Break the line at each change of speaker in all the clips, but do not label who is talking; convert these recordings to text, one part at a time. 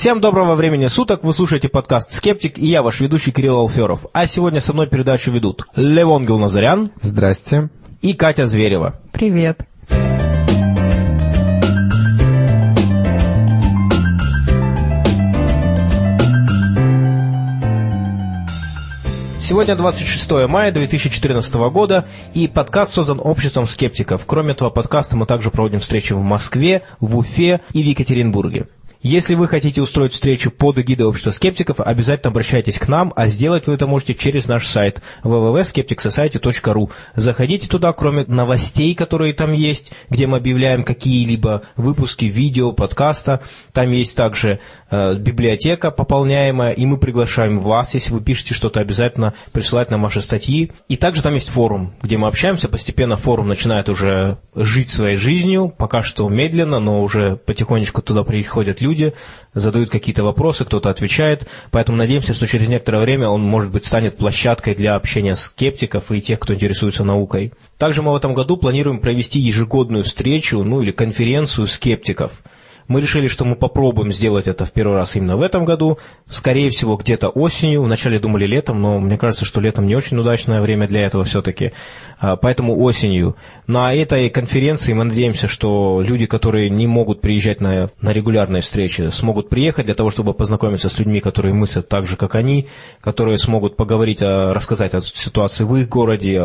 Всем доброго времени суток, вы слушаете подкаст «Скептик» и я, ваш ведущий Кирилл Алферов. А сегодня со мной передачу ведут Левон Гилназарян.
Здрасте.
И Катя Зверева.
Привет.
Сегодня 26 мая 2014 года, и подкаст создан обществом скептиков. Кроме этого подкаста мы также проводим встречи в Москве, в Уфе и в Екатеринбурге. Если вы хотите устроить встречу под эгидой общества скептиков, обязательно обращайтесь к нам, а сделать вы это можете через наш сайт www.skepticsociety.ru. Заходите туда, кроме новостей, которые там есть, где мы объявляем какие-либо выпуски видео, подкаста. Там есть также э, библиотека пополняемая, и мы приглашаем вас, если вы пишете что-то, обязательно присылать нам ваши статьи. И также там есть форум, где мы общаемся. Постепенно форум начинает уже жить своей жизнью, пока что медленно, но уже потихонечку туда приходят люди люди, задают какие-то вопросы, кто-то отвечает, поэтому надеемся, что через некоторое время он, может быть, станет площадкой для общения скептиков и тех, кто интересуется наукой. Также мы в этом году планируем провести ежегодную встречу, ну или конференцию скептиков – мы решили, что мы попробуем сделать это в первый раз именно в этом году. Скорее всего, где-то осенью. Вначале думали летом, но мне кажется, что летом не очень удачное время для этого все-таки. А, поэтому осенью. На этой конференции мы надеемся, что люди, которые не могут приезжать на, на регулярные встречи, смогут приехать для того, чтобы познакомиться с людьми, которые мыслят так же, как они, которые смогут поговорить, рассказать о ситуации в их городе,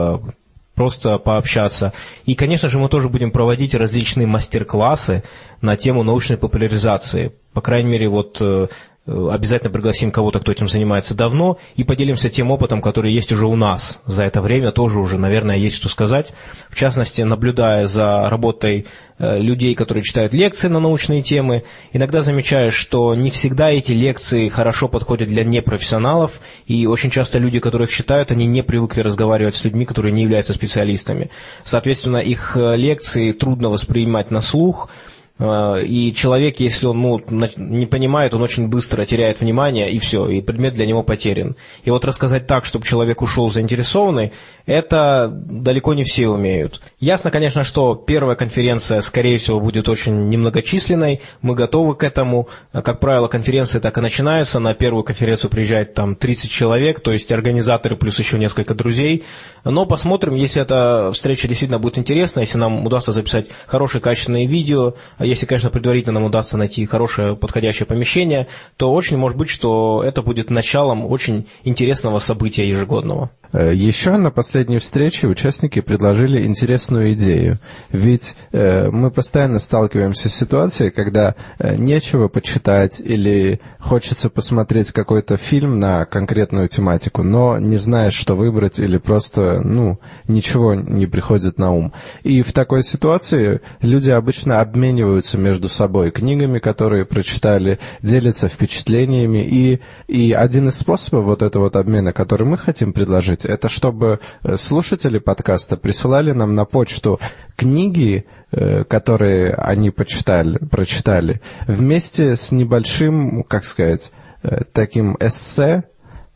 просто пообщаться. И, конечно же, мы тоже будем проводить различные мастер-классы на тему научной популяризации. По крайней мере, вот э, обязательно пригласим кого-то, кто этим занимается давно, и поделимся тем опытом, который есть уже у нас. За это время тоже уже, наверное, есть что сказать. В частности, наблюдая за работой э, людей, которые читают лекции на научные темы, иногда замечаешь, что не всегда эти лекции хорошо подходят для непрофессионалов, и очень часто люди, которые их читают, они не привыкли разговаривать с людьми, которые не являются специалистами. Соответственно, их э, лекции трудно воспринимать на слух, и человек, если он ну, не понимает, он очень быстро теряет внимание, и все, и предмет для него потерян. И вот рассказать так, чтобы человек ушел заинтересованный, это далеко не все умеют. Ясно, конечно, что первая конференция, скорее всего, будет очень немногочисленной, мы готовы к этому. Как правило, конференции так и начинаются, на первую конференцию приезжает там 30 человек, то есть организаторы плюс еще несколько друзей. Но посмотрим, если эта встреча действительно будет интересна, если нам удастся записать хорошие качественные видео, если, конечно, предварительно нам удастся найти хорошее подходящее помещение, то очень может быть, что это будет началом очень интересного события ежегодного.
Э, Еще на последней встрече участники предложили интересную идею. Ведь э, мы постоянно сталкиваемся с ситуацией, когда э, нечего почитать или хочется посмотреть какой-то фильм на конкретную тематику, но не знаешь, что выбрать или просто, ну, ничего не приходит на ум. И в такой ситуации люди обычно обмениваются между собой книгами, которые прочитали, делятся впечатлениями. И, и один из способов вот этого вот обмена, который мы хотим предложить, это чтобы э, слушатели подкаста присылали нам на почту книги, э, которые они почитали, прочитали, вместе с небольшим, как сказать, э, таким эссе,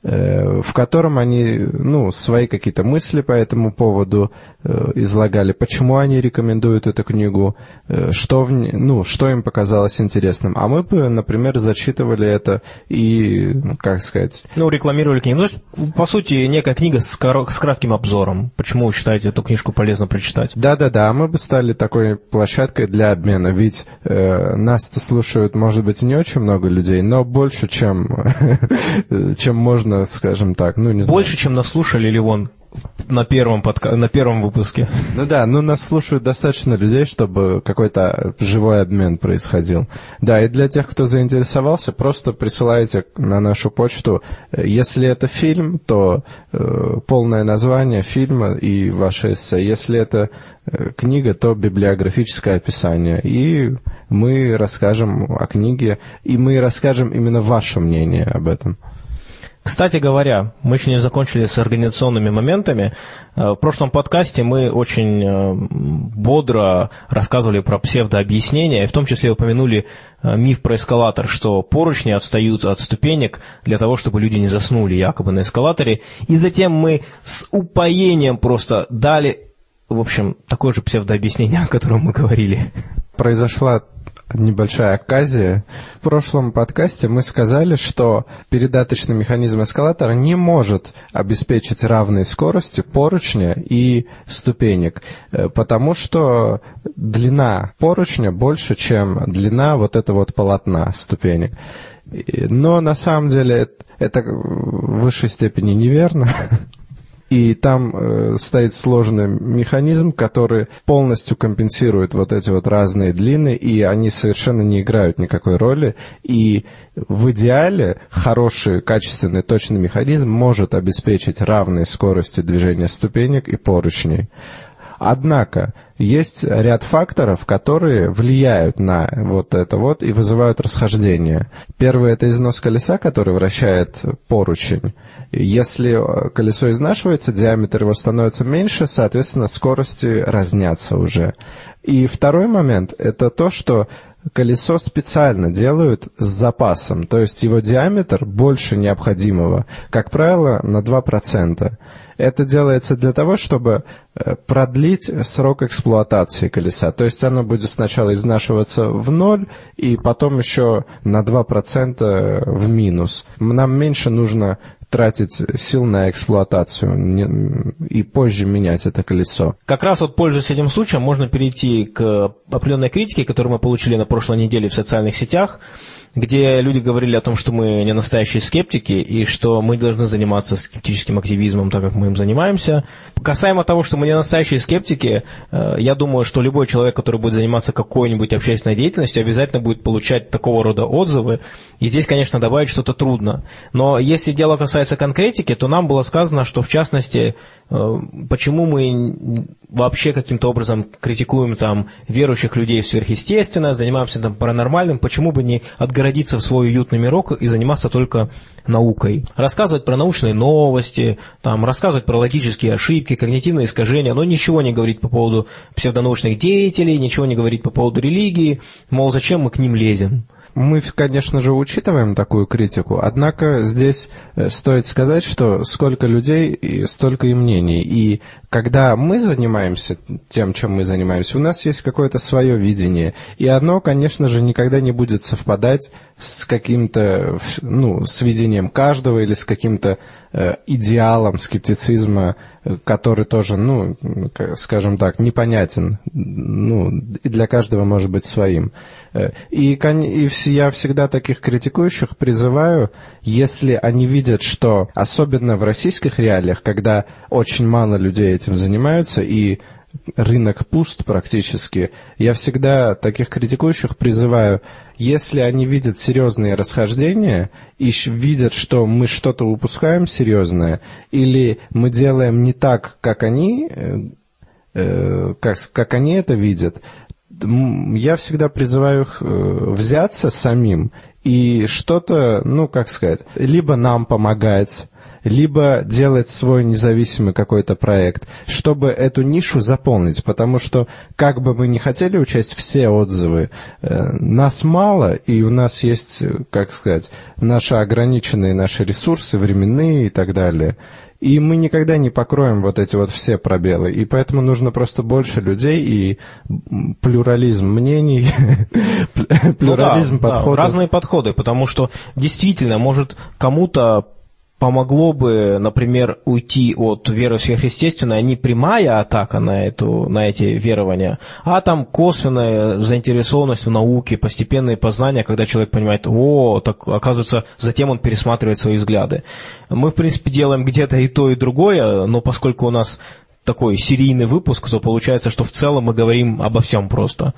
в котором они ну, свои какие-то мысли по этому поводу э, излагали, почему они рекомендуют эту книгу, э, что, в, ну, что им показалось интересным. А мы бы, например, зачитывали это и, ну, как сказать...
Ну, рекламировали книгу. Ну, то есть, по сути, некая книга с, кор- с кратким обзором. Почему вы считаете эту книжку полезно прочитать?
Да-да-да, мы бы стали такой площадкой для обмена, ведь э, нас-то слушают, может быть, не очень много людей, но больше, чем, чем можно скажем так, ну не
знаю. Больше, чем нас слушали Ливон на первом, подка... на первом выпуске.
Ну да, ну нас слушают достаточно людей, чтобы какой-то живой обмен происходил. Да, и для тех, кто заинтересовался, просто присылайте на нашу почту. Если это фильм, то э, полное название фильма и ваше эссе. Если это э, книга, то библиографическое описание. И мы расскажем о книге, и мы расскажем именно ваше мнение об этом.
Кстати говоря, мы еще не закончили с организационными моментами. Э, в прошлом подкасте мы очень э, бодро рассказывали про псевдообъяснения, и в том числе упомянули э, миф про эскалатор, что поручни отстают от ступенек для того, чтобы люди не заснули якобы на эскалаторе. И затем мы с упоением просто дали, в общем, такое же псевдообъяснение, о котором мы говорили.
Произошла небольшая оказия. В прошлом подкасте мы сказали, что передаточный механизм эскалатора не может обеспечить равные скорости поручня и ступенек, э, потому что длина поручня больше, чем длина вот этого вот полотна ступенек. Но на самом деле это в высшей степени неверно. И там э, стоит сложный механизм, который полностью компенсирует вот эти вот разные длины, и они совершенно не играют никакой роли. И в идеале хороший, качественный, точный механизм может обеспечить равные скорости движения ступенек и поручней. Однако есть ряд факторов, которые влияют на вот это вот и вызывают расхождение. Первый – это износ колеса, который вращает поручень. Если колесо изнашивается, диаметр его становится меньше, соответственно, скорости разнятся уже. И второй момент – это то, что колесо специально делают с запасом, то есть его диаметр больше необходимого, как правило, на 2%. Это делается для того, чтобы э, продлить срок эксплуатации колеса. То есть оно будет сначала изнашиваться в ноль, и потом еще на 2% в минус. Нам меньше нужно тратить сил на эксплуатацию и позже менять это колесо.
Как раз вот пользуясь этим случаем, можно перейти к определенной критике, которую мы получили на прошлой неделе в социальных сетях где люди говорили о том, что мы не настоящие скептики и что мы должны заниматься скептическим активизмом, так как мы им занимаемся. Касаемо того, что мы не настоящие скептики, э, я думаю, что любой человек, который будет заниматься какой-нибудь общественной деятельностью, обязательно будет получать такого рода отзывы. И здесь, конечно, добавить что-то трудно. Но если дело касается конкретики, то нам было сказано, что в частности Э, почему мы вообще каким-то образом критикуем там верующих людей в сверхъестественное, занимаемся там паранормальным, почему бы не отгородиться в свой уютный мирок и заниматься только наукой. Рассказывать про научные новости, там, рассказывать про логические ошибки, когнитивные искажения, но ничего не говорить по поводу псевдонаучных деятелей, ничего не говорить по поводу религии, мол, зачем мы к ним лезем.
Мы, конечно же, учитываем такую критику, однако здесь э, стоит сказать, что сколько людей, столько и мнений. И когда мы занимаемся тем, чем мы занимаемся, у нас есть какое-то свое видение. И оно, конечно же, никогда не будет совпадать с каким-то, ну, с видением каждого или с каким-то э, идеалом скептицизма, э, который тоже, ну, скажем так, непонятен. Ну, и для каждого может быть своим. Э, и, и я всегда таких критикующих призываю, если они видят, что, особенно в российских реалиях, когда очень мало людей этим занимаются, и рынок пуст практически. Я всегда таких критикующих призываю, если они видят серьезные расхождения и видят, что мы что-то упускаем серьезное, или мы делаем не так, как они, э, э как, как они это видят, я всегда призываю их э, взяться самим и что-то, ну, как сказать, либо нам помогать, либо делать свой независимый какой-то проект, чтобы эту нишу заполнить, потому что как бы мы не хотели учесть все отзывы, э, нас мало, и у нас есть, как сказать, наши ограниченные наши ресурсы, временные и так далее. И мы никогда не покроем вот эти вот все пробелы. И поэтому нужно просто больше людей и плюрализм мнений, плюрализм
ну подходов. разные подходы, потому что действительно, может, кому-то помогло бы, например, уйти от веры в сверхъестественное не прямая атака на, эту, на эти верования, а там косвенная заинтересованность в науке, постепенные познания, когда человек понимает, о, так оказывается, затем он пересматривает свои взгляды. Мы, в принципе, делаем где-то и то, и другое, но поскольку у нас такой серийный выпуск, то получается, что в целом мы говорим обо всем просто.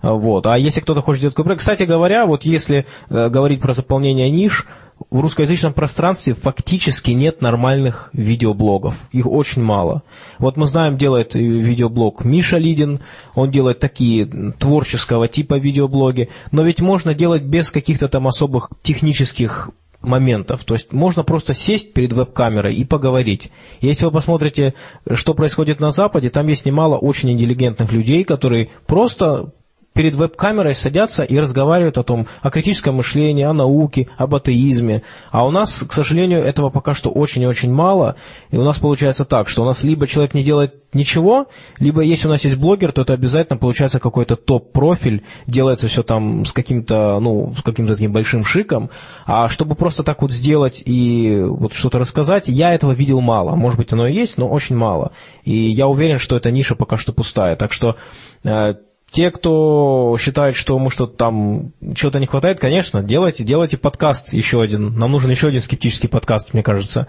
Вот. А если кто-то хочет делать проект, кстати говоря, вот если э, говорить про заполнение ниш, в русскоязычном пространстве фактически нет нормальных видеоблогов. Их очень мало. Вот мы знаем, делает видеоблог Миша Лидин, он делает такие творческого типа видеоблоги, но ведь можно делать без каких-то там особых технических моментов. То есть можно просто сесть перед веб-камерой и поговорить. Если вы посмотрите, что происходит на Западе, там есть немало очень интеллигентных людей, которые просто перед веб-камерой садятся и разговаривают о том, о критическом мышлении, о науке, об атеизме. А у нас, к сожалению, этого пока что очень и очень мало. И у нас получается так, что у нас либо человек не делает ничего, либо если у нас есть блогер, то это обязательно получается какой-то топ-профиль, делается все там с каким-то, ну, с каким-то таким большим шиком. А чтобы просто так вот сделать и вот что-то рассказать, я этого видел мало. Может быть, оно и есть, но очень мало. И я уверен, что эта ниша пока что пустая. Так что э, те, кто считает, что ему что-то там, чего-то не хватает, конечно, делайте, делайте подкаст еще один. Нам нужен еще один скептический подкаст, мне кажется.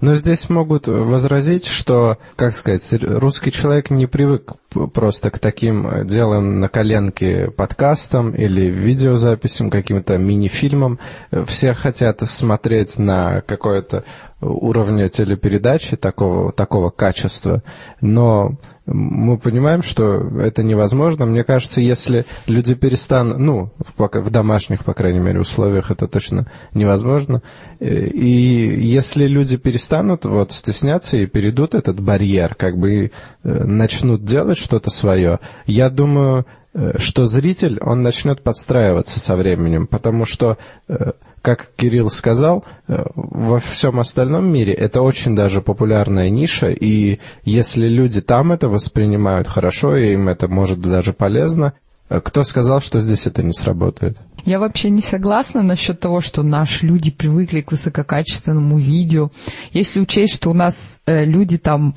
Но здесь могут возразить, что, как сказать, русский человек не привык просто к таким делам на коленке подкастам или видеозаписям, каким-то мини-фильмам. Все хотят смотреть на какое-то уровня телепередачи такого, такого качества, но мы понимаем, что это невозможно. Мне кажется, если люди перестанут, ну, в домашних, по крайней мере, условиях это точно невозможно, и если люди перестанут вот стесняться и перейдут этот барьер, как бы и э, начнут делать что-то свое, я думаю, э, что зритель, он начнет подстраиваться со временем, потому что э, как Кирилл сказал, э, во всем остальном мире это очень даже популярная ниша, и если люди там это воспринимают хорошо, и им это может даже полезно, э, кто сказал, что здесь это не сработает?
Я вообще не согласна насчет того, что наши люди привыкли к высококачественному видео. Если учесть, что у нас э, люди там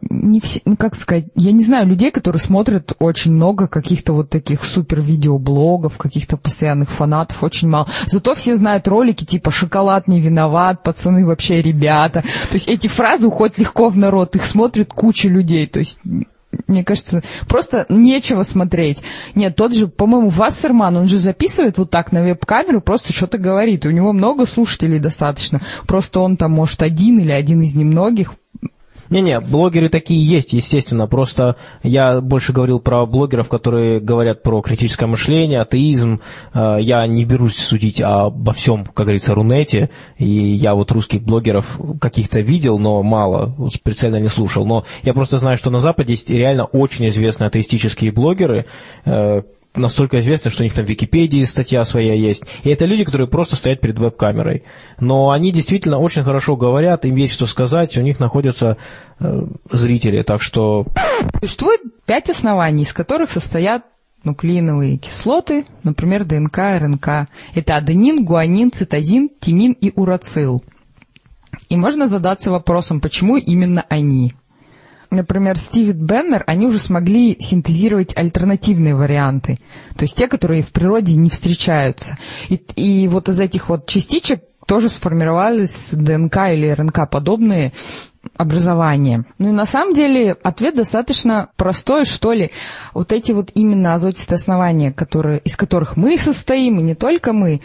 не все, ну как сказать, я не знаю людей, которые смотрят очень много каких-то вот таких супер видеоблогов, каких-то постоянных фанатов, очень мало. Зато все знают ролики типа «Шоколад не виноват», «Пацаны вообще ребята». То есть эти фразы уходят легко в народ, их смотрит куча людей. То есть мне кажется, просто нечего смотреть. Нет, тот же, по-моему, Вассерман, он же записывает вот так на веб-камеру, просто что-то говорит. У него много слушателей достаточно. Просто он там, может, один или один из немногих
не-не, блогеры такие есть, естественно. Просто я больше говорил про блогеров, которые говорят про критическое мышление, атеизм. Э, я не берусь судить обо всем, как говорится, Рунете. И я вот русских блогеров каких-то видел, но мало, специально не слушал. Но я просто знаю, что на Западе есть реально очень известные атеистические блогеры, э, настолько известны, что у них там в Википедии статья своя есть. И это люди, которые просто стоят перед веб-камерой. Но они действительно очень хорошо говорят, им есть что сказать, у них находятся э, зрители, так что...
Существует пять оснований, из которых состоят нуклеиновые кислоты, например, ДНК, РНК. Это аденин, гуанин, цитозин, тимин и урацил. И можно задаться вопросом, почему именно они? Например, Стивит Беннер, они уже смогли синтезировать альтернативные варианты, то есть те, которые в природе не встречаются. И, и вот из этих вот частичек тоже сформировались ДНК или РНК подобные образования. Ну и на самом деле ответ достаточно простой, что ли. Вот эти вот именно азотистые основания, которые, из которых мы состоим, и не только мы,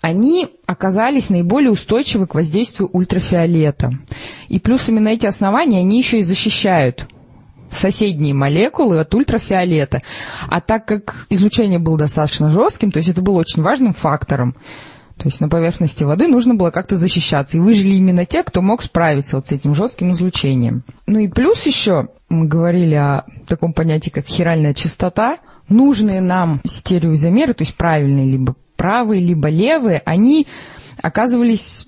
они оказались наиболее устойчивы к воздействию ультрафиолета. И плюс именно эти основания, они еще и защищают соседние молекулы от ультрафиолета. А так как излучение было достаточно жестким, то есть это было очень важным фактором, то есть на поверхности воды нужно было как-то защищаться. И выжили именно те, кто мог справиться вот с этим жестким излучением. Ну и плюс еще мы говорили о таком понятии, как хиральная частота. Нужные нам стереоизомеры, то есть правильные либо правые, либо левые, они оказывались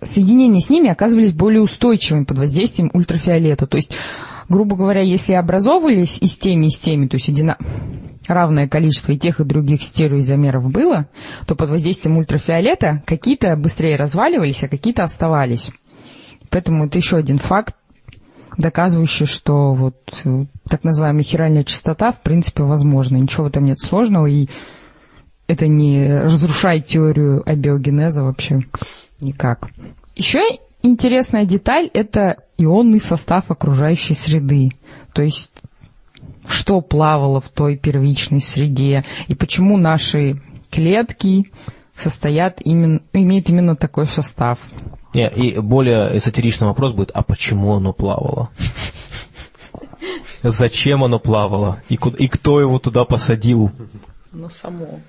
соединения с ними оказывались более устойчивыми под воздействием ультрафиолета. То есть, грубо говоря, если образовывались и с теми, и с теми, то есть одина... равное количество и тех, и других стереоизомеров было, то под воздействием ультрафиолета какие-то быстрее разваливались, а какие-то оставались. Поэтому это еще один факт, доказывающий, что вот э, так называемая хиральная частота в принципе возможна. Ничего в этом нет сложного, и это не разрушает теорию абиогенеза вообще никак. Еще интересная деталь – это ионный состав окружающей среды. То есть, что плавало в той первичной среде, и почему наши клетки состоят именно, имеют именно такой состав.
Не, и более эзотеричный вопрос будет, а почему оно плавало? Зачем оно плавало? И, куда, и кто его туда посадил?
Ну, само.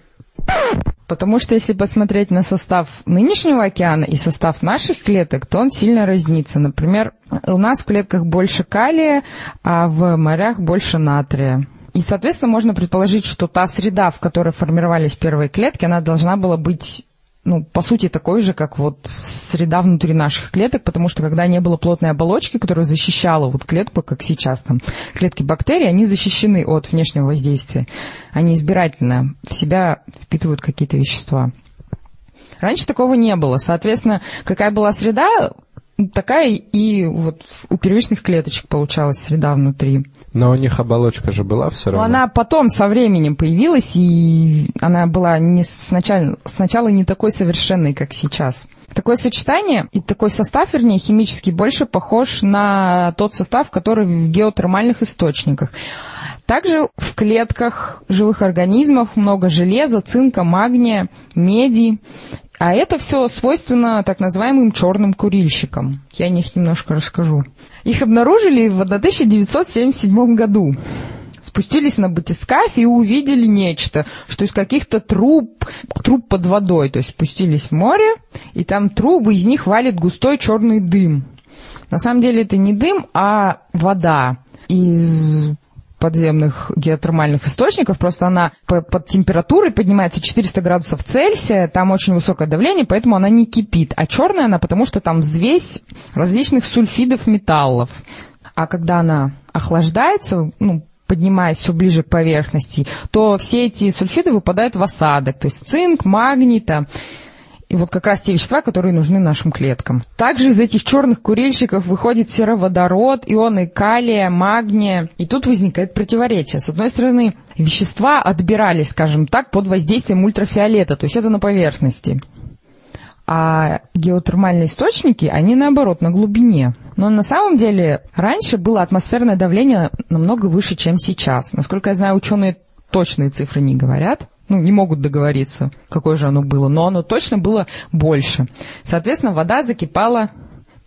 Потому что если посмотреть на состав нынешнего океана и состав наших клеток, то он сильно разнится. Например, у нас в клетках больше калия, а в морях больше натрия. И, соответственно, можно предположить, что та среда, в которой формировались первые клетки, она должна была быть ну, по сути, такой же, как вот среда внутри наших клеток, потому что когда не было плотной оболочки, которая защищала вот клетку, как сейчас там, клетки бактерий, они защищены от внешнего воздействия. Они избирательно в себя впитывают какие-то вещества. Раньше такого не было. Соответственно, какая была среда, такая и вот у первичных клеточек получалась среда внутри.
Но у них оболочка же была все равно.
Но она потом со временем появилась, и она была не сначала, сначала не такой совершенной, как сейчас. Такое сочетание и такой состав, вернее, химический, больше похож на тот состав, который в геотермальных источниках. Также в клетках живых организмов много железа, цинка, магния, меди а это все свойственно так называемым черным курильщикам. Я о них немножко расскажу. Их обнаружили в 1977 году. Спустились на батискаф и увидели нечто, что из каких-то труб, труб под водой, то есть спустились в море, и там трубы, из них валит густой черный дым. На самом деле это не дым, а вода из подземных геотермальных источников, просто она под температурой поднимается 400 градусов Цельсия, там очень высокое давление, поэтому она не кипит. А черная она, потому что там взвесь различных сульфидов металлов. А когда она охлаждается, ну, поднимаясь все ближе к поверхности, то все эти сульфиды выпадают в осадок, то есть цинк, магний, там, и вот как раз те вещества, которые нужны нашим клеткам. Также из этих черных курильщиков выходит сероводород, ионы калия, магния. И тут возникает противоречие. С одной стороны, вещества отбирались, скажем так, под воздействием ультрафиолета, то есть это на поверхности. А геотермальные источники, они наоборот, на глубине. Но на самом деле раньше было атмосферное давление намного выше, чем сейчас. Насколько я знаю, ученые точные цифры не говорят ну, не могут договориться, какое же оно было, но оно точно было больше. Соответственно, вода закипала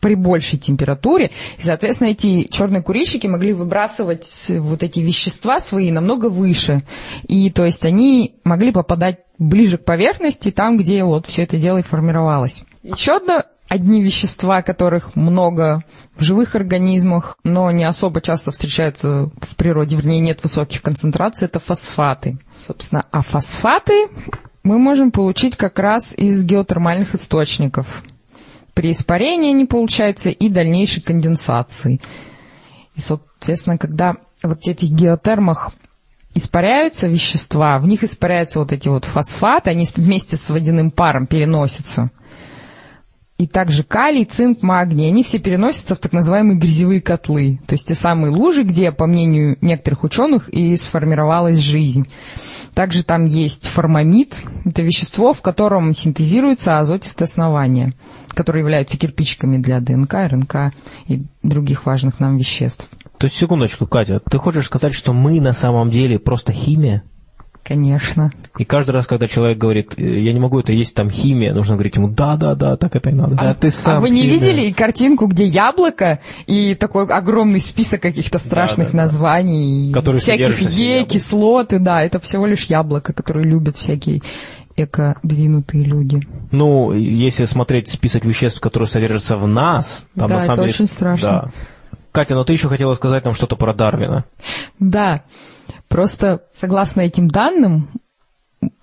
при большей температуре, и, соответственно, эти черные курильщики могли выбрасывать вот эти вещества свои намного выше, и, то есть, они могли попадать ближе к поверхности, там, где вот все это дело и формировалось. Еще одно одни вещества, которых много в живых организмах, но не особо часто встречаются в природе, вернее, нет высоких концентраций, это фосфаты. Собственно, а фосфаты мы можем получить как раз из геотермальных источников. При испарении они получаются и дальнейшей конденсации. И, соответственно, когда вот в этих геотермах испаряются вещества, в них испаряются вот эти вот фосфаты, они вместе с водяным паром переносятся – и также калий, цинк, магний, они все переносятся в так называемые грязевые котлы, то есть те самые лужи, где, по мнению некоторых ученых, и сформировалась жизнь. Также там есть формамид, это вещество, в котором синтезируются азотистые основания, которые являются кирпичиками для ДНК, РНК и других важных нам веществ.
То есть, секундочку, Катя, ты хочешь сказать, что мы на самом деле просто химия?
Конечно.
И каждый раз, когда человек говорит, «Э, я не могу, это есть там химия, нужно говорить ему, да, да, да, так это и надо.
А, ты сам а вы не химия. видели картинку, где яблоко и такой огромный список каких-то страшных да, да, названий,
Которые
всяких Е, кислоты, да, это всего лишь яблоко, которое любят всякие эко-двинутые люди.
Ну, если смотреть список веществ, которые содержатся в нас, там
да,
на самом
это
деле...
очень страшно. Да.
Катя, но ты еще хотела сказать нам что-то про Дарвина.
Да. Просто согласно этим данным,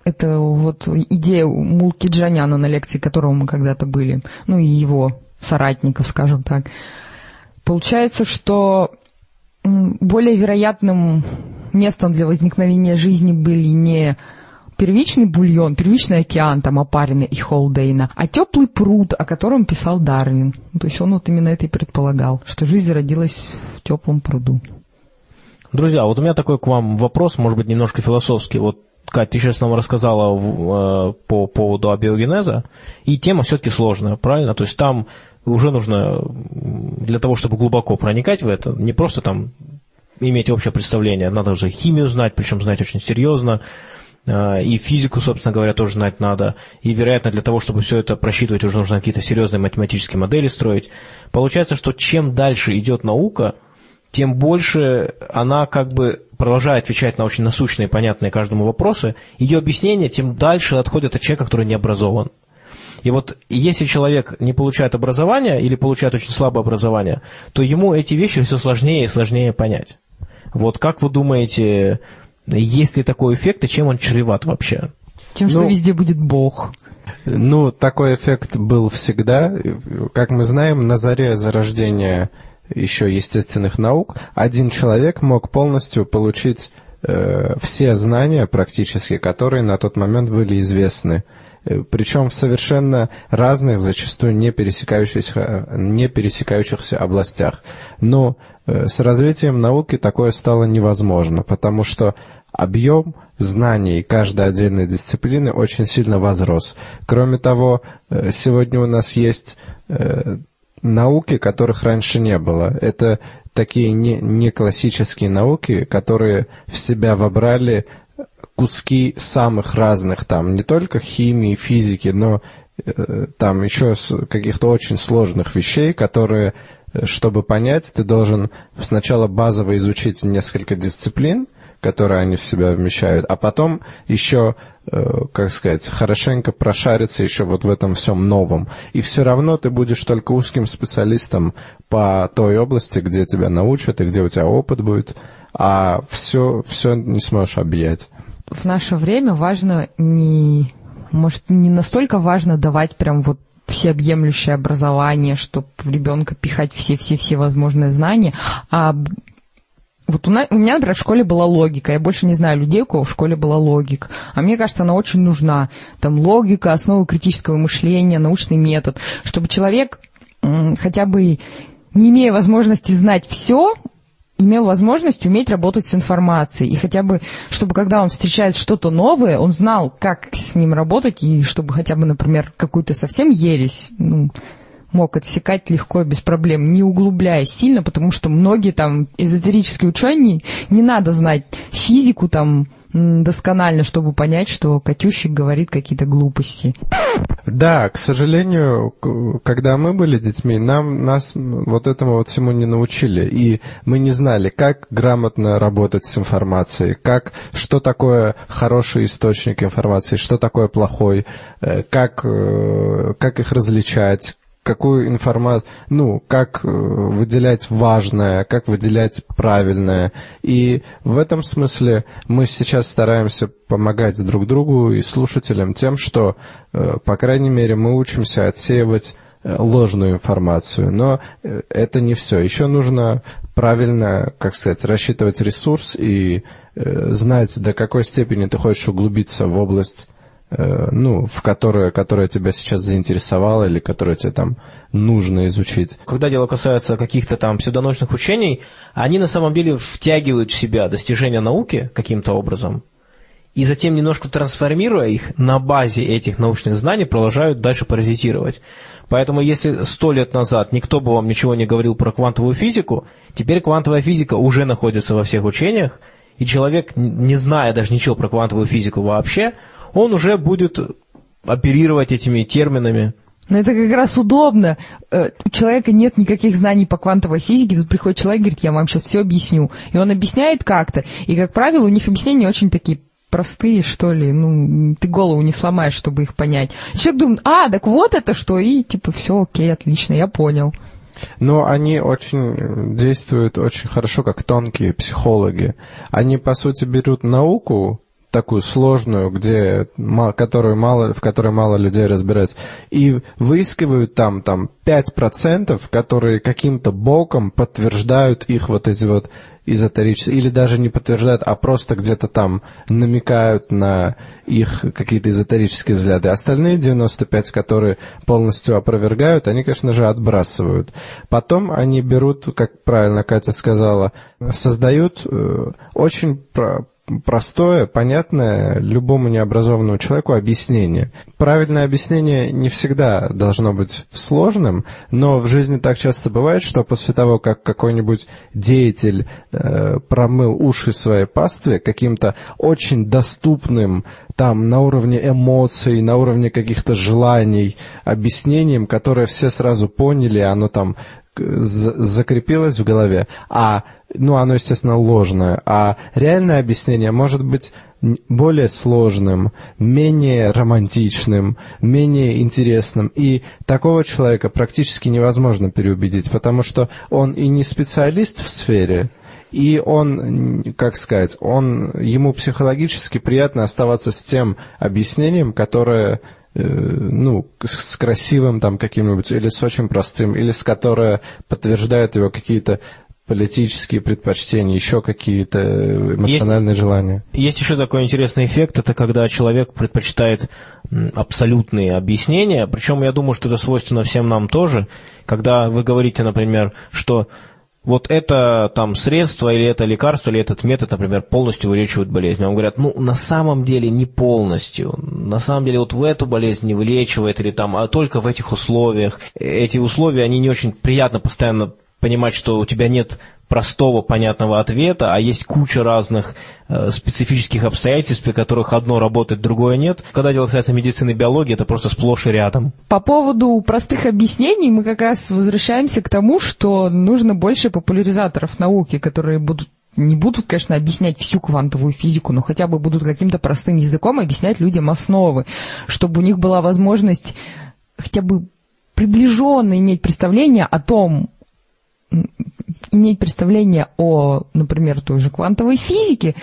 это вот идея Мулки Джаняна на лекции, которого мы когда-то были, ну и его соратников, скажем так. Получается, что более вероятным местом для возникновения жизни были не первичный бульон, первичный океан, там, Апарина и Холдейна, а теплый пруд, о котором писал Дарвин. То есть он вот именно это и предполагал, что жизнь родилась в теплом пруду.
Друзья, вот у меня такой к вам вопрос, может быть, немножко философский. Вот, Катя, ты сейчас нам рассказала э, по поводу абиогенеза, и тема все-таки сложная, правильно? То есть там уже нужно, для того, чтобы глубоко проникать в это, не просто там иметь общее представление, надо уже химию знать, причем знать очень серьезно, э, и физику, собственно говоря, тоже знать надо. И, вероятно, для того, чтобы все это просчитывать, уже нужно какие-то серьезные математические модели строить. Получается, что чем дальше идет наука, тем больше она как бы продолжает отвечать на очень насущные, понятные каждому вопросы, ее объяснения тем дальше отходят от человека, который не образован. И вот если человек не получает образование или получает очень слабое образование, то ему эти вещи все сложнее и сложнее понять. Вот как вы думаете, есть ли такой эффект и чем он чреват вообще?
Тем, что
Ну,
везде будет Бог.
Ну, такой эффект был всегда. Как мы знаем, на заре зарождения еще естественных наук один человек мог полностью получить э, все знания практически, которые на тот момент были известны. Э, Причем в совершенно разных, зачастую не пересекающихся, не пересекающихся областях. Но э, с развитием науки такое стало невозможно, потому что объем знаний каждой отдельной дисциплины очень сильно возрос. Кроме того, э, сегодня у нас есть э, науки, которых раньше не было. Это такие не, не классические науки, которые в себя вобрали куски самых разных, там, не только химии, физики, но э, там еще каких-то очень сложных вещей, которые, э, чтобы понять, ты должен сначала базово изучить несколько дисциплин, которые они в себя вмещают, а потом еще, как сказать, хорошенько прошариться еще вот в этом всем новом. И все равно ты будешь только узким специалистом по той области, где тебя научат и где у тебя опыт будет, а все, все не сможешь объять.
В наше время важно не... Может, не настолько важно давать прям вот всеобъемлющее образование, чтобы в ребенка пихать все-все-все возможные знания, а вот у, на- у меня, например, в школе была логика. Я больше не знаю людей, у кого в школе была логика. А мне кажется, она очень нужна. Там логика, основы критического мышления, научный метод. Чтобы человек, хотя бы не имея возможности знать все, имел возможность уметь работать с информацией. И хотя бы, чтобы когда он встречает что-то новое, он знал, как с ним работать, и чтобы хотя бы, например, какую-то совсем ересь, ну, мог отсекать легко и без проблем, не углубляясь сильно, потому что многие там эзотерические ученые, не надо знать физику там досконально, чтобы понять, что Катющик говорит какие-то глупости.
Да, к сожалению, когда мы были детьми, нам нас вот этому вот всему не научили, и мы не знали, как грамотно работать с информацией, как что такое хороший источник информации, что такое плохой, э, как э, как их различать, какую информацию, ну, как э, выделять важное, как выделять правильное. И в этом смысле мы сейчас стараемся помогать друг другу и слушателям тем, что, э, по крайней мере, мы учимся отсеивать э, ложную информацию. Но это не все. Еще нужно правильно, как сказать, рассчитывать ресурс и знать, до какой степени ты хочешь углубиться в область ну, в которая, которая тебя сейчас заинтересовала или которая тебе там нужно изучить.
Когда дело касается каких-то там псевдонаучных учений, они на самом деле втягивают в себя достижения науки каким-то образом, и затем, немножко трансформируя их на базе этих научных знаний, продолжают дальше паразитировать. Поэтому, если сто лет назад никто бы вам ничего не говорил про квантовую физику, теперь квантовая физика уже находится во всех учениях, и человек, не зная даже ничего про квантовую физику вообще, он уже будет оперировать этими терминами.
Но это как раз удобно. Э, У человека нет никаких знаний по квантовой физике. Тут приходит человек и говорит, я вам сейчас все объясню. И он объясняет как-то. И, как правило, у них объяснения очень такие простые, что ли. Ну, ты голову не сломаешь, чтобы их понять. Человек думает, а, так вот это что. И типа, все, окей, отлично, я понял.
Но они очень действуют очень хорошо, как тонкие психологи. Они, по сути, берут науку, такую сложную, где, которую мало, в которой мало людей разбираются, и выискивают там, там 5%, которые каким-то боком подтверждают их вот эти вот эзотерические, или даже не подтверждают, а просто где-то там намекают на их какие-то эзотерические взгляды. Остальные 95, которые полностью опровергают, они, конечно же, отбрасывают. Потом они берут, как правильно Катя сказала, создают э, очень простое, понятное любому необразованному человеку объяснение. Правильное объяснение не всегда должно быть сложным, но в жизни так часто бывает, что после того, как какой-нибудь деятель э, промыл уши своей пастве каким-то очень доступным там на уровне эмоций, на уровне каких-то желаний, объяснением, которое все сразу поняли, оно там закрепилось в голове, а ну, оно, естественно, ложное, а реальное объяснение может быть более сложным, менее романтичным, менее интересным, и такого человека практически невозможно переубедить, потому что он и не специалист в сфере, и он, как сказать, он, ему психологически приятно оставаться с тем объяснением, которое э, ну, с красивым там каким-нибудь, или с очень простым, или с которое подтверждает его какие-то политические предпочтения, еще какие-то эмоциональные есть, желания.
Есть еще такой интересный эффект, это когда человек предпочитает абсолютные объяснения, причем я думаю, что это свойственно всем нам тоже, когда вы говорите, например, что вот это там средство, или это лекарство, или этот метод, например, полностью вылечивает болезнь. Вам говорят, ну, на самом деле не полностью. На самом деле вот в эту болезнь не вылечивает, или там, а только в этих условиях. Эти условия, они не очень приятно постоянно понимать, что у тебя нет простого, понятного ответа, а есть куча разных э, специфических обстоятельств, при которых одно работает, другое нет. Когда дело касается медицины и биологии, это просто сплошь и рядом.
По поводу простых объяснений мы как раз возвращаемся к тому, что нужно больше популяризаторов науки, которые будут не будут, конечно, объяснять всю квантовую физику, но хотя бы будут каким-то простым языком объяснять людям основы, чтобы у них была возможность хотя бы приближенно иметь представление о том, иметь представление о, например, той же квантовой физике,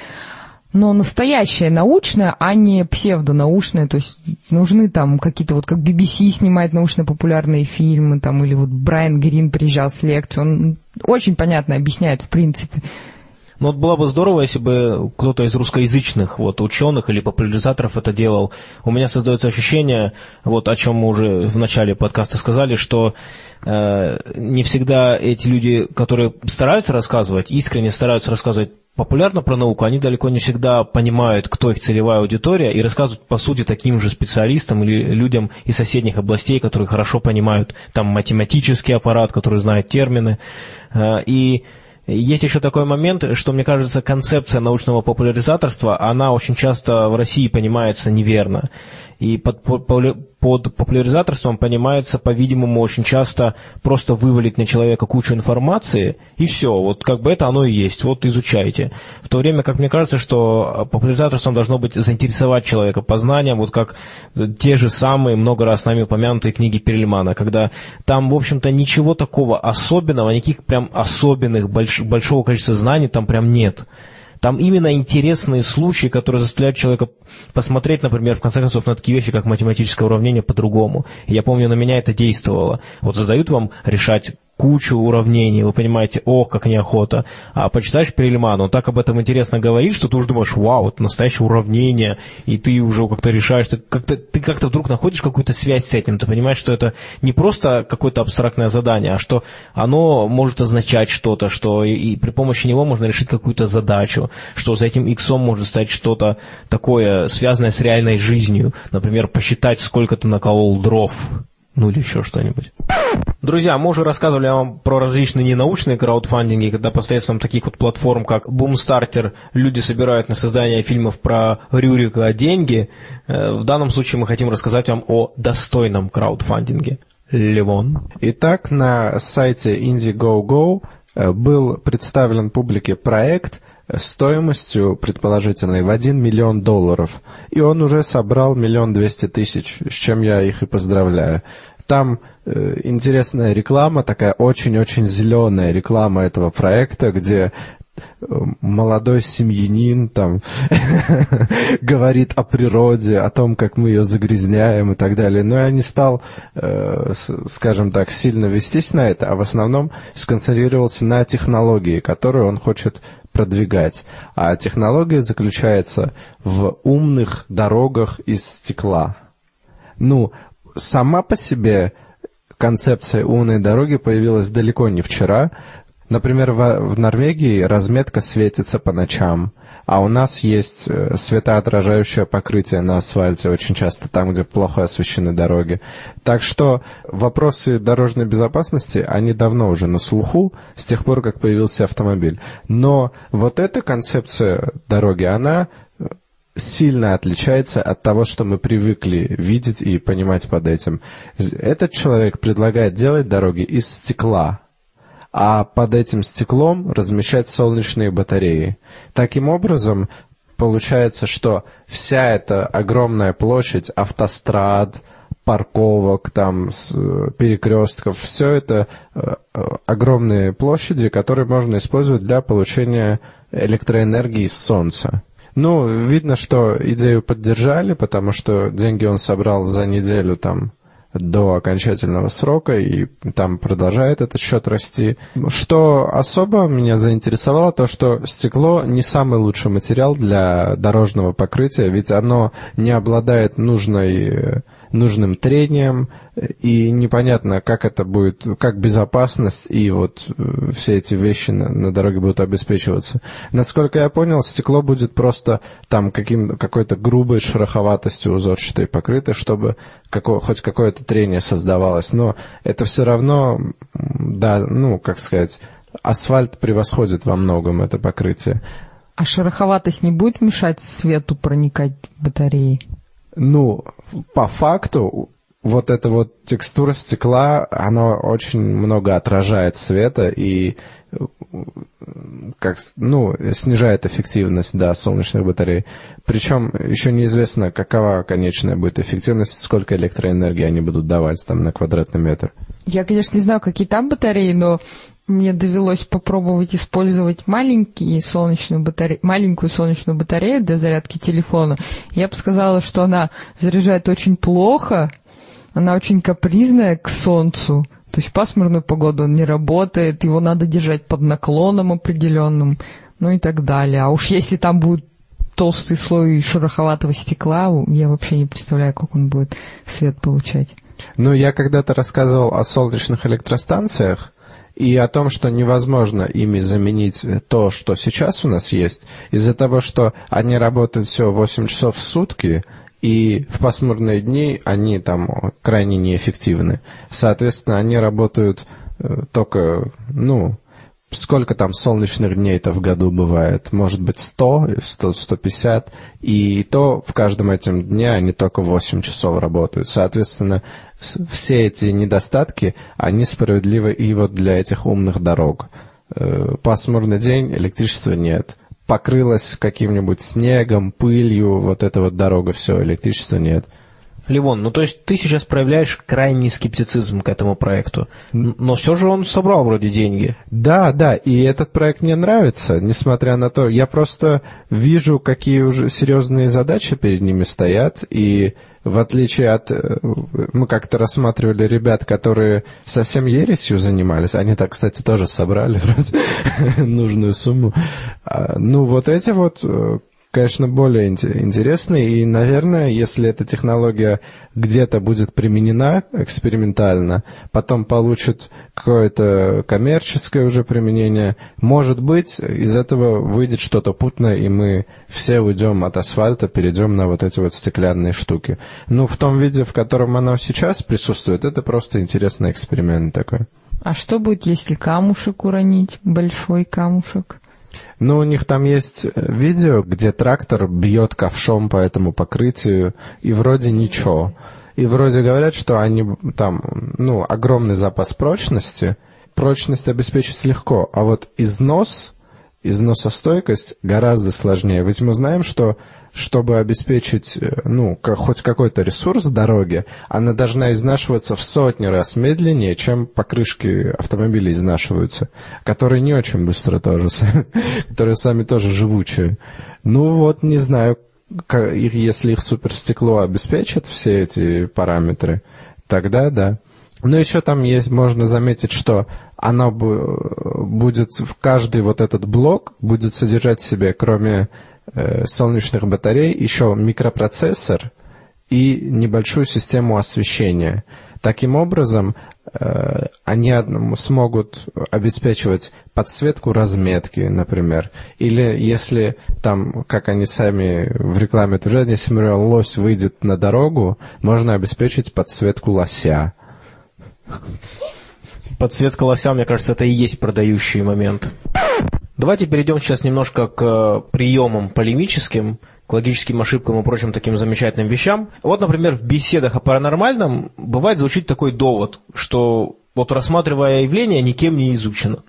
но настоящее научное, а не псевдонаучное, то есть нужны там какие-то вот как BBC снимает научно-популярные фильмы, там, или вот Брайан Грин приезжал с лекцией, он очень понятно объясняет в принципе.
Ну вот было бы здорово, если бы кто-то из русскоязычных вот, ученых или популяризаторов это делал. У меня создается ощущение, вот о чем мы уже в начале подкаста сказали, что э, не всегда эти люди, которые стараются рассказывать, искренне стараются рассказывать популярно про науку, они далеко не всегда понимают, кто их целевая аудитория, и рассказывают, по сути, таким же специалистам или людям из соседних областей, которые хорошо понимают там математический аппарат, который знает термины. Э, и есть еще такой момент, что, мне кажется, концепция научного популяризаторства, она очень часто в России понимается неверно. И под, под популяризаторством понимается, по-видимому, очень часто просто вывалить на человека кучу информации, и все, вот как бы это оно и есть, вот изучайте. В то время, как мне кажется, что популяризаторством должно быть заинтересовать человека познанием, вот как те же самые много раз нами упомянутые книги Перельмана, когда там, в общем-то, ничего такого особенного, никаких прям особенных, больш, большого количества знаний там прям нет. Там именно интересные случаи, которые заставляют человека посмотреть, например, в конце концов, на такие вещи, как математическое уравнение по-другому. я помню, на меня это действовало. Вот задают вам решать кучу уравнений, вы понимаете, ох, как неохота. А почитаешь Перельмана, он так об этом интересно говорит, что ты уже думаешь, вау, это настоящее уравнение, и ты уже как-то решаешь, ты как-то, ты как-то вдруг находишь какую-то связь с этим, ты понимаешь, что это не просто какое-то абстрактное задание, а что оно может означать что-то, что и, и при помощи него можно решить какую-то задачу, что за этим иксом может стать что-то такое, связанное с реальной жизнью, например, посчитать, сколько ты наколол дров, ну или еще что-нибудь. Друзья, мы уже рассказывали вам про различные ненаучные краудфандинги, когда посредством таких вот платформ, как Boomstarter, люди собирают на создание фильмов про Рюрика деньги. Э, в данном случае мы хотим рассказать вам о достойном краудфандинге. Левон.
Итак, на сайте Indiegogo э, был представлен публике проект стоимостью предположительной в 1 миллион долларов. И он уже собрал миллион двести тысяч, с чем я их и поздравляю. Там э, интересная реклама, такая очень-очень зеленая реклама этого проекта, где э, молодой семьянин там говорит о природе, о том, как мы ее загрязняем и так далее. Но я не стал, э, скажем так, сильно вестись на это, а в основном сконцентрировался на технологии, которую он хочет продвигать. А технология заключается в умных дорогах из стекла. Ну, сама по себе концепция умной дороги появилась далеко не вчера. Например, в, Норвегии разметка светится по ночам, а у нас есть э, светоотражающее покрытие на асфальте очень часто там, где плохо освещены дороги. Так что вопросы дорожной безопасности, они давно уже на слуху, с тех пор, как появился автомобиль. Но вот эта концепция дороги, она сильно отличается от того, что мы привыкли видеть и понимать под этим. Этот человек предлагает делать дороги из стекла, а под этим стеклом размещать солнечные батареи. Таким образом, получается, что вся эта огромная площадь автострад, парковок, там, перекрестков. Все это э, э, огромные площади, которые можно использовать для получения электроэнергии с солнца. Ну, видно, что идею поддержали, потому что деньги он собрал за неделю там до окончательного срока, и там продолжает этот счет расти. Что особо меня заинтересовало, то что стекло не самый лучший материал для дорожного покрытия, ведь оно не обладает нужной нужным трением, и непонятно, как это будет, как безопасность и вот э, все эти вещи на, на дороге будут обеспечиваться. Насколько я понял, стекло будет просто там каким, какой-то грубой шероховатостью узорчатой покрыто, чтобы какое, хоть какое-то трение создавалось, но это все равно, да, ну, как сказать, асфальт превосходит во многом это покрытие.
А шероховатость не будет мешать свету проникать в батареи?
Ну, по факту, вот эта вот текстура стекла, она очень много отражает света и как, ну, снижает эффективность, да, солнечных батарей. Причем еще неизвестно, какова конечная будет эффективность, сколько электроэнергии они будут давать там на квадратный метр.
Я, конечно, не знаю, какие там батареи, но мне довелось попробовать использовать маленькие солнечную батарею, маленькую солнечную батарею для зарядки телефона. Я бы сказала, что она заряжает очень плохо, она очень капризная к солнцу. То есть в пасмурную погоду он не работает, его надо держать под наклоном определенным, ну и так далее. А уж если там будет толстый слой шероховатого стекла, я вообще не представляю, как он будет свет получать.
Ну, я когда-то рассказывал о солнечных электростанциях, и о том, что невозможно ими заменить то, что сейчас у нас есть, из-за того, что они работают всего 8 часов в сутки, и в пасмурные дни они там крайне неэффективны. Соответственно, они работают э, только, ну, сколько там солнечных дней-то в году бывает? Может быть, 100, 100, 150. И то в каждом этом дне они только 8 часов работают. Соответственно, все эти недостатки, они справедливы и вот для этих умных дорог. Э, пасмурный день, электричества нет. Покрылась каким-нибудь снегом, пылью, вот эта вот дорога, все, электричества нет.
Ливон, ну то есть ты сейчас проявляешь крайний скептицизм к этому проекту, но все же он собрал вроде деньги.
Да, да, и этот проект мне нравится, несмотря на то, я просто вижу, какие уже серьезные задачи перед ними стоят, и в отличие от... Э, мы как-то рассматривали ребят, которые совсем ересью занимались. Они так, кстати, тоже собрали вроде нужную сумму. А, ну, вот эти вот э, конечно, более интересный. И, наверное, если эта технология где-то будет применена экспериментально, потом получит какое-то коммерческое уже применение, может быть, из этого выйдет что-то путное, и мы все уйдем от асфальта, перейдем на вот эти вот стеклянные штуки. Ну, в том виде, в котором оно сейчас присутствует, это просто интересный эксперимент такой.
А что будет, если камушек уронить, большой камушек?
Ну, у них там есть э, видео, где трактор бьет ковшом по этому покрытию, и вроде ничего. И вроде говорят, что они там, ну, огромный запас прочности, прочность обеспечить легко, а вот износ, износостойкость гораздо сложнее. Ведь мы знаем, что чтобы обеспечить, э, ну, хоть какой-то ресурс дороги, она должна изнашиваться в сотни раз медленнее, чем покрышки автомобилей изнашиваются, которые не очень быстро тоже, которые сами тоже живучие. Ну вот, не знаю, если их суперстекло обеспечит все эти параметры, тогда да. Но еще там есть, можно заметить, что оно будет, в каждый вот этот блок будет содержать в себе, кроме э, солнечных батарей, еще микропроцессор и небольшую систему освещения. Таким образом, э, они смогут обеспечивать подсветку разметки, например. Или если там, как они сами в рекламе утверждают, если, например, лось выйдет на дорогу, можно обеспечить подсветку лося.
Подсветка лося, мне кажется, это и есть продающий момент. Давайте перейдем сейчас немножко к э, приемам полемическим, к логическим ошибкам и прочим таким замечательным вещам. Вот, например, в беседах о паранормальном бывает звучит такой довод, что вот рассматривая явление никем не изучено.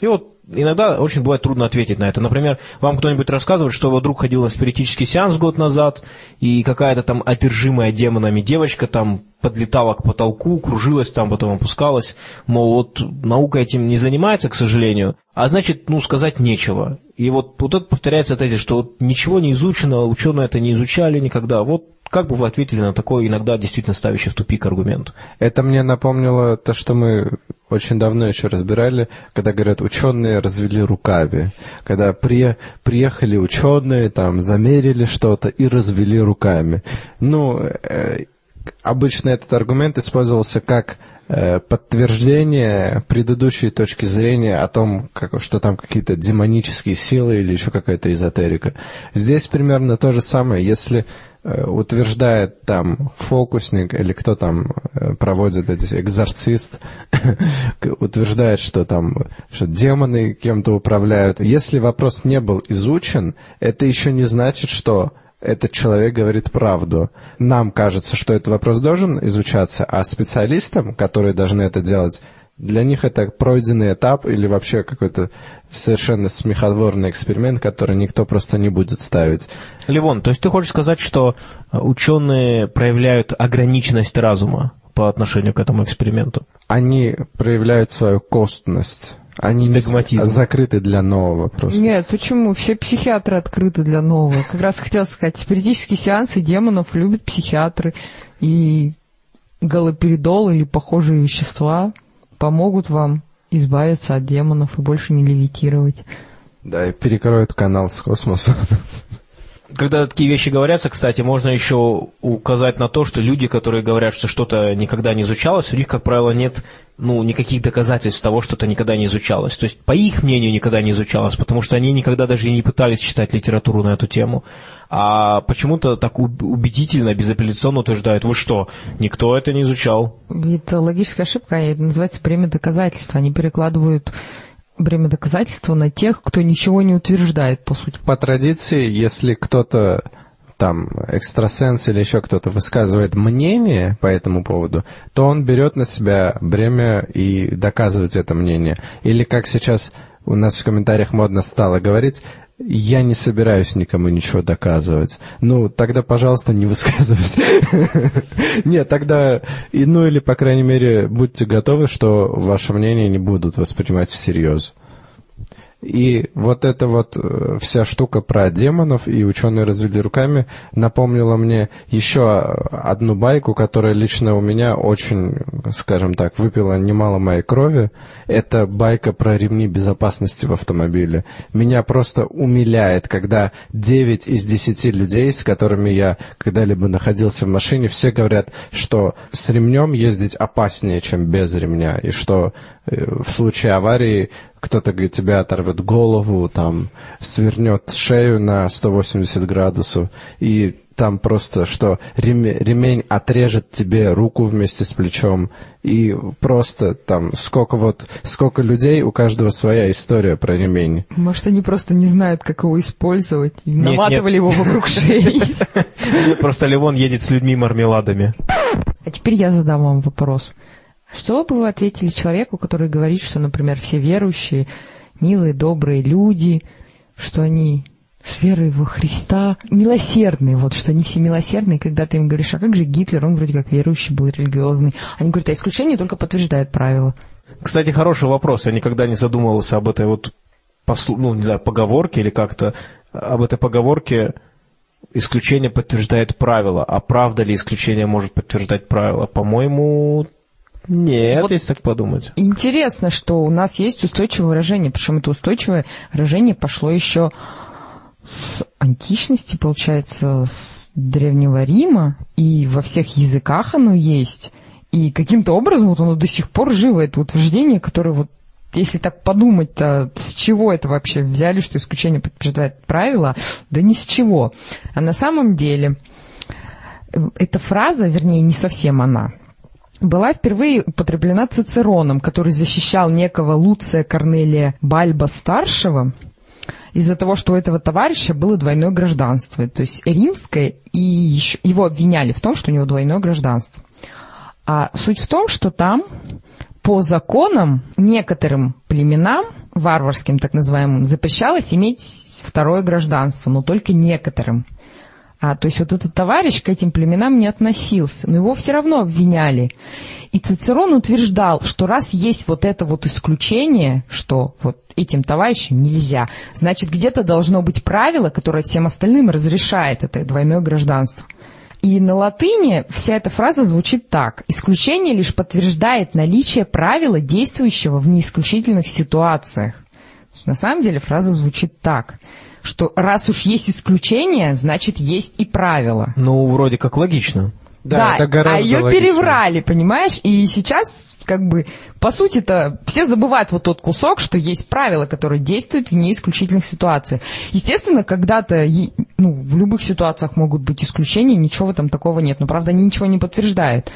И вот иногда очень бывает трудно ответить на это. Например, вам кто-нибудь рассказывает, что его друг ходил на спиритический сеанс год назад, и какая-то там одержимая демонами девочка там подлетала к потолку, кружилась там, потом опускалась. Мол, вот наука этим не занимается, к сожалению, а значит, ну, сказать нечего. И вот, вот это повторяется тезис, что вот ничего не изучено, ученые это не изучали никогда. Вот как бы вы ответили на такой иногда действительно ставящий в тупик аргумент?
Это мне напомнило то, что мы очень давно еще разбирали, когда говорят, ученые развели руками. Когда при, приехали ученые, там, замерили что-то и развели руками. Ну, э, обычно этот аргумент использовался как э, подтверждение предыдущей точки зрения о том, как, что там какие-то демонические силы или еще какая-то эзотерика. Здесь примерно то же самое. Если утверждает там фокусник или кто там э, проводит эти экзорцист, утверждает, что там что демоны кем-то управляют. Если вопрос не был изучен, это еще не значит, что этот человек говорит правду. Нам кажется, что этот вопрос должен изучаться, а специалистам, которые должны это делать, для них это пройденный этап или вообще какой-то совершенно смехотворный эксперимент, который никто просто не будет ставить.
Ливон, то есть ты хочешь сказать, что ученые проявляют ограниченность разума по отношению к этому эксперименту?
Они проявляют свою костность. Они не
Догматизм.
закрыты для нового просто.
Нет, почему? Все психиатры открыты для нового. Как раз хотел сказать, спиритические сеансы демонов любят психиатры. И галоперидол или похожие вещества помогут вам избавиться от демонов и больше не левитировать.
Да, и перекроют канал с космоса.
Когда такие вещи говорятся, кстати, можно еще указать на то, что люди, которые говорят, что что-то никогда не изучалось, у них, как правило, нет ну, никаких доказательств того, что это никогда не изучалось. То есть, по их мнению, никогда не изучалось, потому что они никогда даже и не пытались читать литературу на эту тему. А почему-то так убедительно, безапелляционно утверждают, вы что, никто это не изучал?
Это логическая ошибка, это называется бремя доказательства. Они перекладывают бремя доказательства на тех, кто ничего не утверждает, по сути.
По традиции, если кто-то там экстрасенс или еще кто-то высказывает мнение по этому поводу, то он берет на себя бремя и доказывает это мнение. Или как сейчас у нас в комментариях модно стало говорить, я не собираюсь никому ничего доказывать. Ну, тогда, пожалуйста, не высказывайте. Нет, тогда, ну или, по крайней мере, будьте готовы, что ваше мнение не будут воспринимать всерьез. И вот эта вот э, вся штука про демонов и ученые развели руками напомнила мне еще одну байку, которая лично у меня очень, скажем так, выпила немало моей крови. Это байка про ремни безопасности в автомобиле. Меня просто умиляет, когда 9 из 10 людей, с которыми я когда-либо находился в машине, все говорят, что с ремнем ездить опаснее, чем без ремня, и что в случае аварии кто-то говорит, тебя оторвет голову, там, свернет шею на 180 градусов, и там просто, что ремень, отрежет тебе руку вместе с плечом, и просто там сколько вот, сколько людей, у каждого своя история про ремень.
Может, они просто не знают, как его использовать, и наматывали его вокруг шеи.
Просто Ливон едет с людьми мармеладами.
А теперь я задам вам вопрос. Что бы вы ответили человеку, который говорит, что, например, все верующие, милые, добрые люди, что они с верой во Христа милосердные, вот, что они все милосердные, когда ты им говоришь, а как же Гитлер, он вроде как верующий был, религиозный. Они говорят, а исключение только подтверждает правила.
Кстати, хороший вопрос, я никогда не задумывался об этой вот, ну, не знаю, поговорке или как-то, об этой поговорке исключение подтверждает правило. А правда ли исключение может подтверждать правило? По-моему, нет, вот если так подумать.
Интересно, что у нас есть устойчивое выражение, причем это устойчивое выражение пошло еще с античности, получается, с Древнего Рима, и во всех языках оно есть. И каким-то образом вот оно до сих пор живо, это утверждение, которое вот если так подумать-то, с чего это вообще взяли, что исключение подтверждает правило? Да ни с чего. А на самом деле э, эта фраза, вернее, не совсем она, была впервые употреблена Цицероном, который защищал некого Луция Корнелия Бальба-старшего из-за того, что у этого товарища было двойное гражданство, то есть римское, и еще, его обвиняли в том, что у него двойное гражданство. А суть в том, что там по законам некоторым племенам, варварским так называемым, запрещалось иметь второе гражданство, но только некоторым. А, то есть вот этот товарищ к этим племенам не относился, но его все равно обвиняли. И Цицерон утверждал, что раз есть вот это вот исключение, что вот этим товарищам нельзя, значит где-то должно быть правило, которое всем остальным разрешает это двойное гражданство. И на латыни вся эта фраза звучит так. Исключение лишь подтверждает наличие правила, действующего в неисключительных ситуациях. на самом деле фраза звучит так что раз уж есть исключение, значит есть и правила.
Ну, вроде как логично.
Да, да это а ее логичнее. переврали, понимаешь? И сейчас, как бы, по сути-то, все забывают вот тот кусок, что есть правила, которые действуют в неисключительных ситуациях. Естественно, когда-то, ну, в любых ситуациях могут быть исключения, ничего в этом такого нет. Но, правда, они ничего не подтверждают.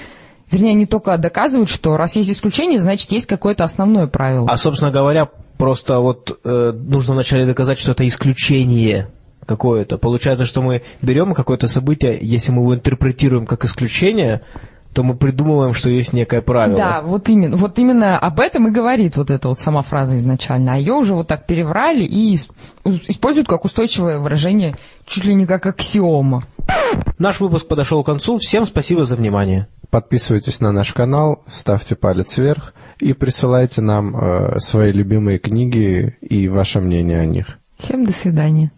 Вернее, они только доказывают, что раз есть исключение, значит, есть какое-то основное правило.
А, собственно говоря, просто вот э, нужно вначале доказать, что это исключение какое-то. Получается, что мы берем какое-то событие, если мы его интерпретируем как исключение, то мы придумываем, что есть некое правило.
Да, вот именно, вот именно об этом и говорит вот эта вот сама фраза изначально. А ее уже вот так переврали и используют как устойчивое выражение, чуть ли не как аксиома.
Наш выпуск подошел к концу. Всем спасибо за внимание.
Подписывайтесь на наш канал, ставьте палец вверх и присылайте нам э, свои любимые книги и ваше мнение о них.
Всем до свидания.